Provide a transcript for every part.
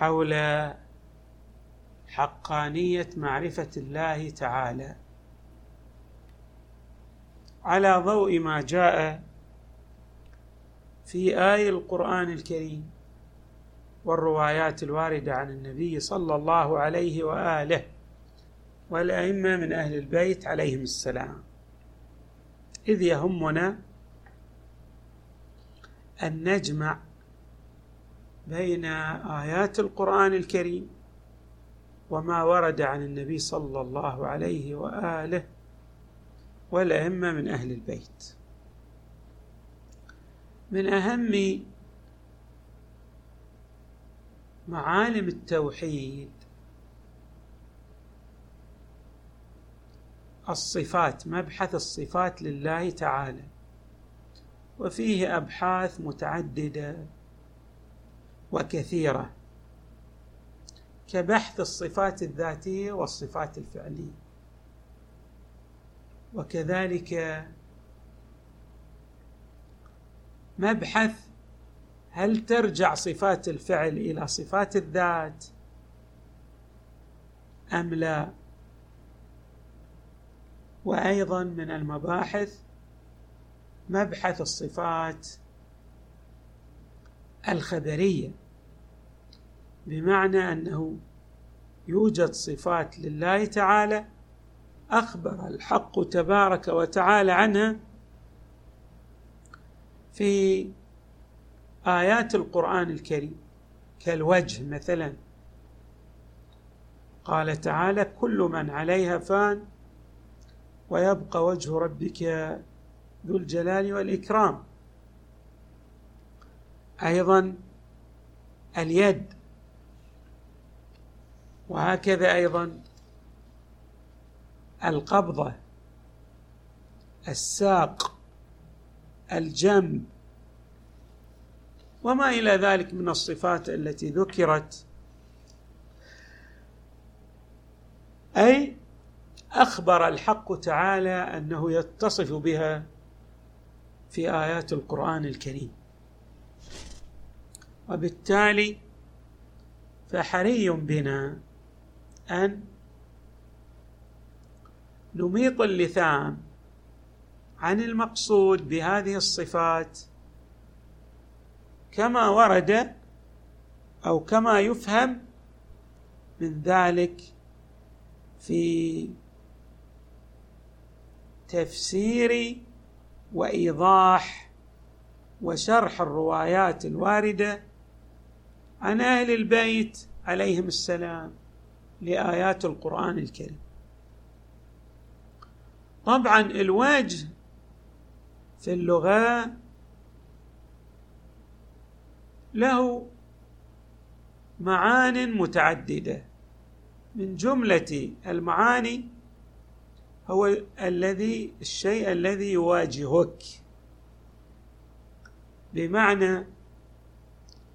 حول حقانية معرفة الله تعالى. على ضوء ما جاء في اي القرآن الكريم والروايات الواردة عن النبي صلى الله عليه وآله والأئمة من أهل البيت عليهم السلام. إذ يهمنا أن نجمع بين آيات القرآن الكريم وما ورد عن النبي صلى الله عليه وآله والأئمة من أهل البيت. من أهم معالم التوحيد الصفات مبحث الصفات لله تعالى وفيه أبحاث متعددة وكثيرة. كبحث الصفات الذاتية والصفات الفعلية. وكذلك مبحث هل ترجع صفات الفعل إلى صفات الذات أم لا. وأيضا من المباحث مبحث الصفات الخبرية. بمعنى أنه يوجد صفات لله تعالى أخبر الحق تبارك وتعالى عنها في آيات القرآن الكريم كالوجه مثلا. قال تعالى كل من عليها فان ويبقى وجه ربك ذو الجلال والإكرام. أيضا اليد وهكذا أيضا القبضة الساق الجنب وما إلى ذلك من الصفات التي ذكرت. أي أخبر الحق تعالى أنه يتصف بها في آيات القرآن الكريم. وبالتالي فحري بنا أن نميط اللثام عن المقصود بهذه الصفات كما ورد أو كما يفهم من ذلك في تفسير وإيضاح وشرح الروايات الواردة عن أهل البيت عليهم السلام. لآيات القرآن الكريم. طبعا الوجه في اللغة له معان متعددة. من جملة المعاني هو الذي الشيء الذي يواجهك. بمعنى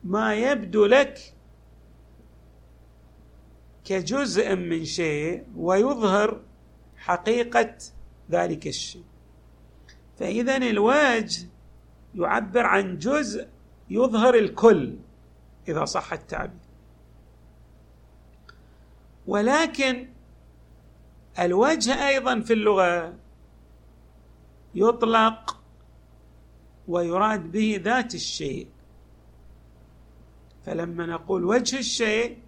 ما يبدو لك كجزء من شيء ويظهر حقيقة ذلك الشيء. فاذا الوجه يعبر عن جزء يظهر الكل إذا صح التعبير. ولكن الوجه أيضا في اللغة يطلق ويراد به ذات الشيء. فلما نقول وجه الشيء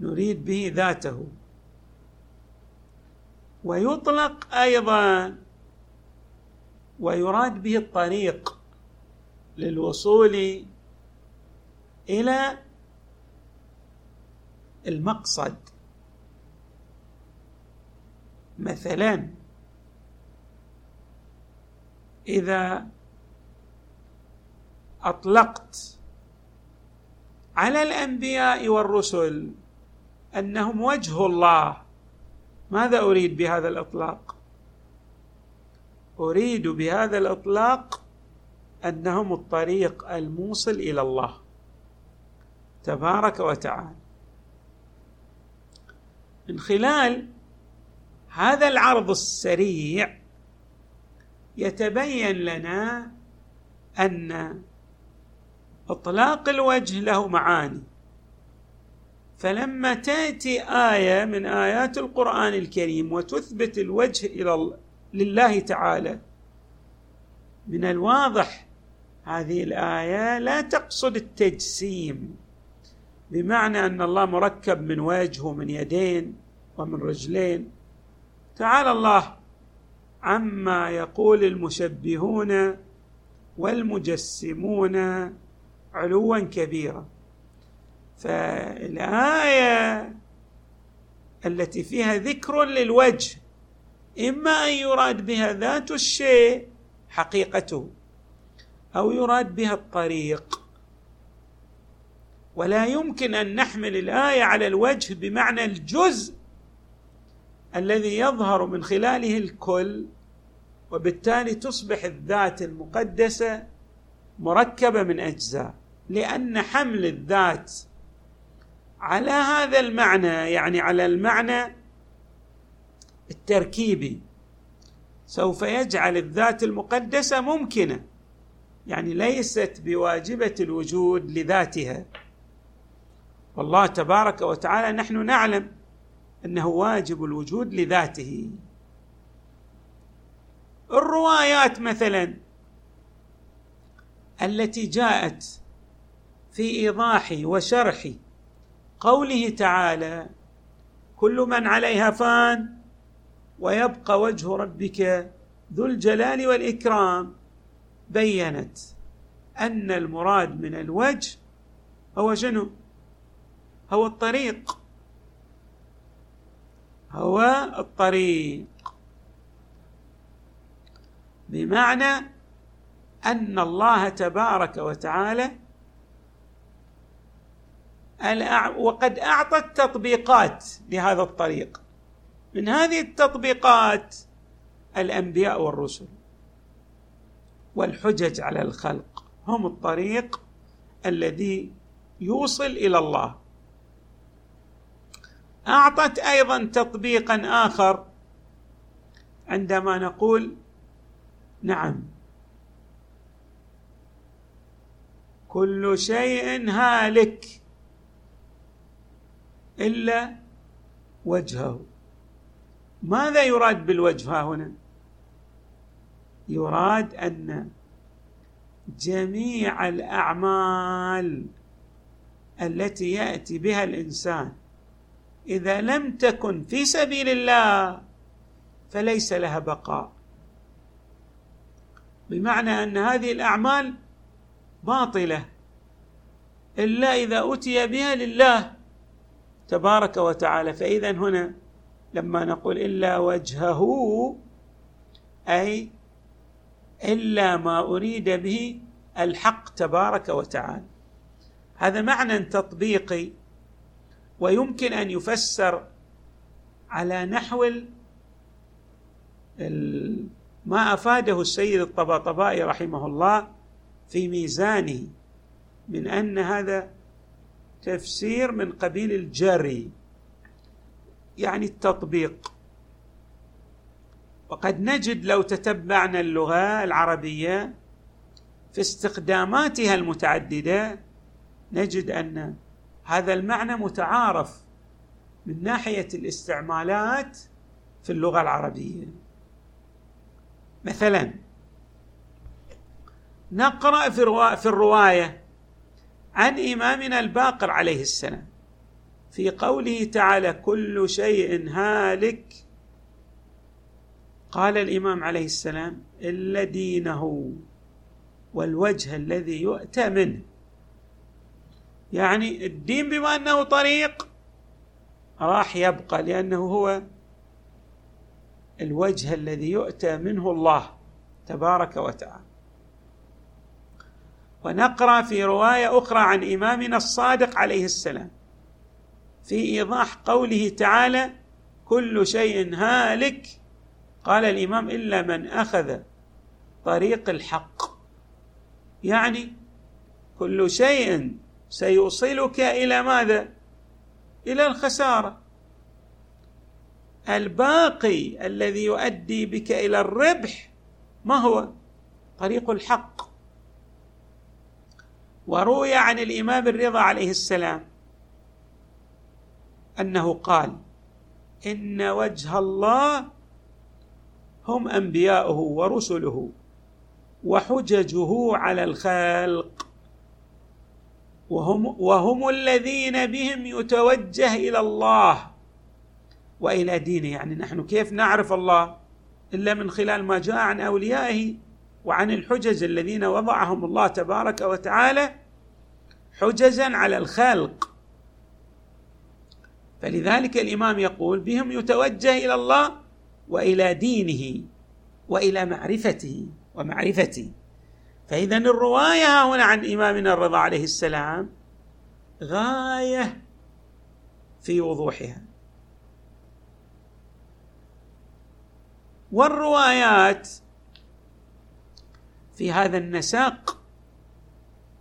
نريد به ذاته. ويطلق أيضا ويراد به الطريق للوصول إلى المقصد. مثلا إذا أطلقت على الأنبياء والرسل أنهم وجه الله. ماذا أريد بهذا الإطلاق؟ أريد بهذا الإطلاق أنهم الطريق الموصل إلى الله تبارك وتعالى. من خلال هذا العرض السريع يتبين لنا أن إطلاق الوجه له معاني. فلما تأتي آية من آيات القرآن الكريم وتثبت الوجه إلى لله تعالى من الواضح هذه الآية لا تقصد التجسيم بمعنى أن الله مركب من وجه ومن يدين ومن رجلين. تعالى الله عما يقول المشبهون والمجسمون علوا كبيرا. فالآية التي فيها ذكر للوجه إما أن يراد بها ذات الشيء حقيقته أو يراد بها الطريق. ولا يمكن أن نحمل الآية على الوجه بمعنى الجزء الذي يظهر من خلاله الكل وبالتالي تصبح الذات المقدسة مركبة من أجزاء لأن حمل الذات على هذا المعنى يعني على المعنى التركيبي. سوف يجعل الذات المقدسة ممكنة يعني ليست بواجبة الوجود لذاتها. والله تبارك وتعالى نحن نعلم أنه واجب الوجود لذاته. الروايات مثلا التي جاءت في ايضاح وشرح قوله تعالى كل من عليها فان ويبقى وجه ربك ذو الجلال والإكرام بينت أن المراد من الوجه هو شنو؟ هو الطريق. هو الطريق. بمعنى أن الله تبارك وتعالى وقد أعطى التطبيقات لهذا الطريق. من هذه التطبيقات الأنبياء والرسل والحجج على الخلق هم الطريق الذي يوصل إلى الله. أعطت أيضا تطبيقا آخر عندما نقول نعم. كل شيء هالك. إلا وجهه. ماذا يراد بالوجه ها هنا؟ يراد أن جميع الأعمال التي يأتي بها الإنسان إذا لم تكن في سبيل الله فليس لها بقاء. بمعنى أن هذه الأعمال باطلة إلا إذا أتي بها لله تبارك وتعالى. فإذا هنا لما نقول إلا وجهه أي إلا ما أريد به الحق تبارك وتعالى. هذا معنى تطبيقي ويمكن أن يفسر على نحو ما أفاده السيد الطباطبائي رحمه الله في ميزانه من أن هذا تفسير من قبيل الجري يعني التطبيق. وقد نجد لو تتبعنا اللغة العربية في استخداماتها المتعددة نجد أن هذا المعنى متعارف من ناحية الاستعمالات في اللغة العربية. مثلا نقرأ في الرواية عن إمامنا الباقر عليه السلام في قوله تعالى كل شيء هالك. قال الإمام عليه السلام الا دينه والوجه الذي يؤتى منه. يعني الدين بما أنه طريق راح يبقى لأنه هو الوجه الذي يؤتى منه الله تبارك وتعالى. ونقرأ في رواية أخرى عن إمامنا الصادق عليه السلام في إيضاح قوله تعالى كل شيء هالك قال الإمام إلا من أخذ طريق الحق يعني كل شيء سيوصلك إلى ماذا؟ إلى الخسارة. الباقي الذي يؤدي بك إلى الربح ما هو؟ طريق الحق. وروي عن الإمام الرضا عليه السلام أنه قال إن وجه الله هم أنبياؤه ورسله وحججه على الخلق. وهم وهم الذين بهم يتوجه إلى الله وإلى دينه. يعني نحن كيف نعرف الله إلا من خلال ما جاء عن أوليائه؟ وعن الحجج الذين وضعهم الله تبارك وتعالى حججا على الخلق. فلذلك الإمام يقول بهم يتوجه إلى الله وإلى دينه وإلى معرفته ومعرفته. فإذا الرواية هنا عن إمامنا الرضا عليه السلام غاية في وضوحها. والروايات في هذا النساق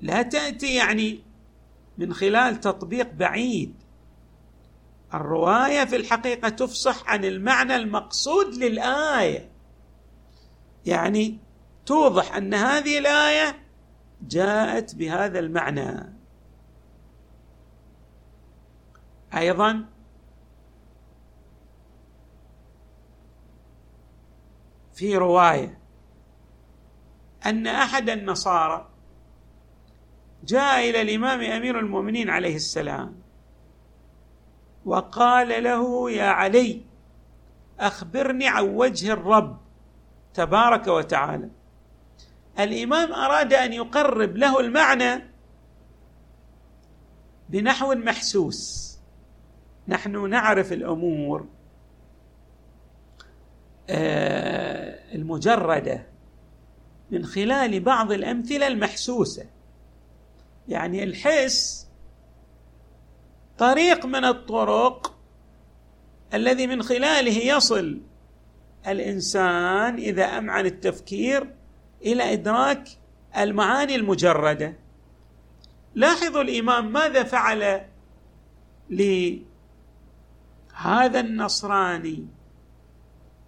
لا تأتي يعني من خلال تطبيق بعيد. الرواية في الحقيقة تفصح عن المعنى المقصود للآية. يعني توضح أن هذه الآية جاءت بهذا المعنى. أيضا في رواية أن أحد النصارى جاء إلى الإمام أمير المؤمنين عليه السلام وقال له يا علي أخبرني عن وجه الرب تبارك وتعالى. الإمام أراد أن يقرب له المعنى بنحو محسوس. نحن نعرف الأمور آه، المجردة من خلال بعض الأمثلة المحسوسة. يعني الحس طريق من الطرق الذي من خلاله يصل الإنسان إذا أمعن التفكير إلى إدراك المعاني المجردة. لاحظوا الإمام ماذا فعل لهذا النصراني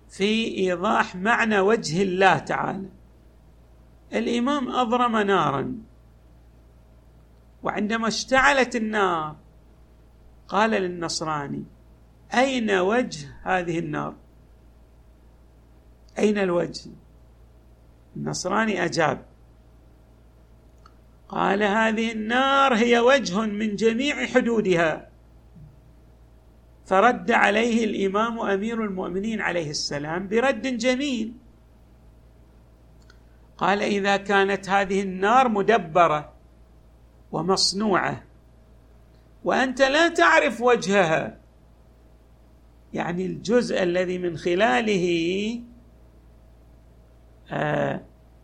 في إيضاح معنى وجه الله تعالى؟ الإمام اضرم نارا. وعندما اشتعلت النار قال للنصراني أين وجه هذه النار؟ أين الوجه؟ النصراني أجاب قال هذه النار هي وجه من جميع حدودها. فرد عليه الإمام أمير المؤمنين عليه السلام برد جميل. قال إذا كانت هذه النار مدبرة ومصنوعة وأنت لا تعرف وجهها يعني الجزء الذي من خلاله آآ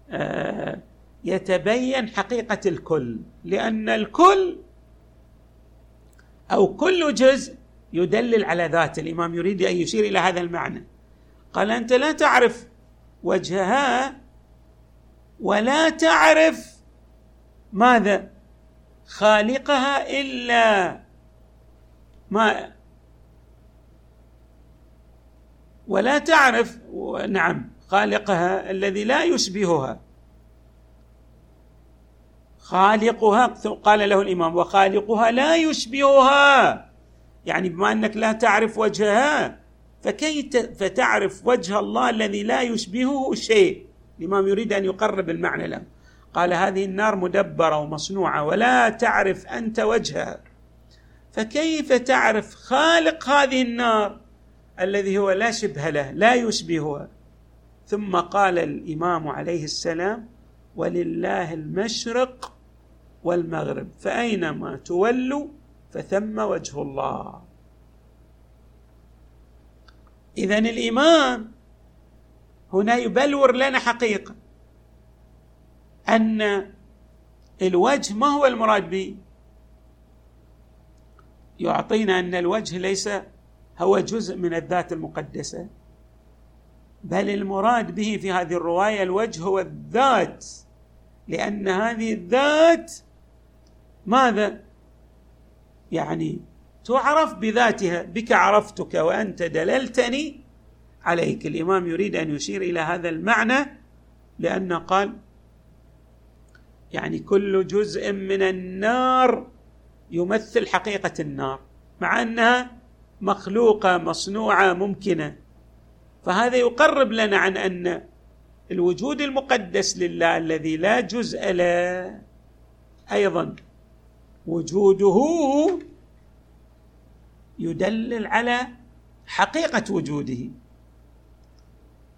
آآ يتبين حقيقة الكل لأن الكل أو كل جزء يدلل على ذات الإمام يريد أن يشير إلى هذا المعنى. قال أنت لا تعرف وجهها ولا تعرف ماذا خالقها إلا ما ولا تعرف نعم خالقها الذي لا يشبهها. خالقها قال له الإمام وخالقها لا يشبهها. يعني بما أنك لا تعرف وجهها فكيف فتعرف وجه الله الذي لا يشبهه شيء؟ الإمام يريد أن يقرب المعنى له. قال هذه النار مدبرة ومصنوعة ولا تعرف أنت وجهها. فكيف تعرف خالق هذه النار الذي هو لا شبه له لا يشبهها ثم قال الإمام عليه السلام ولله المشرق والمغرب فأينما تولوا فثم وجه الله. اذا الإمام هنا يبلور لنا حقيقة أن الوجه ما هو المراد به؟ يعطينا أن الوجه ليس هو جزء من الذات المقدسة بل المراد به في هذه الرواية الوجه هو الذات لأن هذه الذات ماذا؟ يعني تعرف بذاتها بك عرفتك وأنت دللتني عليك. الإمام يريد أن يشير إلى هذا المعنى لأن قال يعني كل جزء من النار يمثل حقيقة النار مع أنها مخلوقة مصنوعة ممكنة. فهذا يقرب لنا عن أن الوجود المقدس لله الذي لا جزء له أيضا وجوده يدلل على حقيقة وجوده.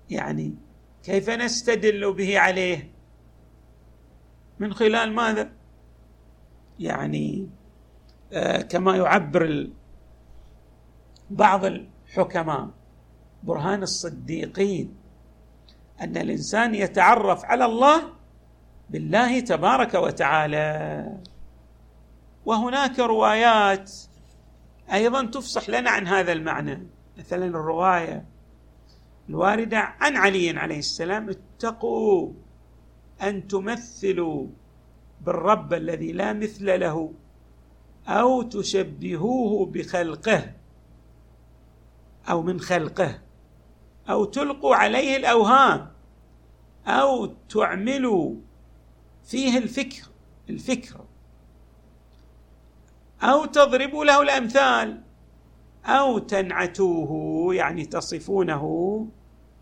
يعني كيف نستدل به عليه؟ من خلال ماذا؟ يعني آه كما يعبر بعض الحكماء برهان الصديقين أن الإنسان يتعرف على الله بالله تبارك وتعالى. وهناك روايات أيضا تفصح لنا عن هذا المعنى. مثلا الرواية الواردة عن علي عليه السلام اتقوا أن تمثلوا بالرب الذي لا مثل له أو تشبهوه بخلقه أو من خلقه أو تلقوا عليه الأوهام أو تعملوا فيه الفكر الفكر. أو تضربوا له الأمثال أو تنعتوه يعني تصفونه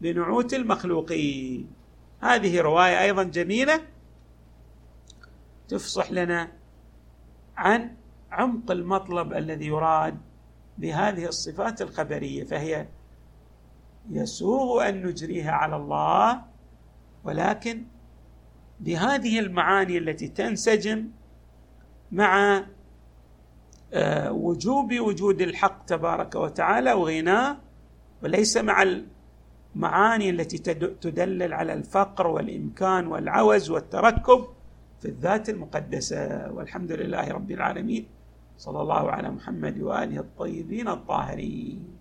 بنعوت المخلوقين. هذه رواية أيضا جميلة تفصح لنا عن عمق المطلب الذي يراد بهذه الصفات الخبرية فهي يسوغ أن نجريها على الله ولكن بهذه المعاني التي تنسجم مع آه، وجوب وجود الحق تبارك وتعالى وغناه وليس مع المعاني التي تدلل على الفقر والإمكان والعوز والتركب في الذات المقدسة. والحمد لله رب العالمين. صلى الله على محمد وآله الطيبين الطاهرين.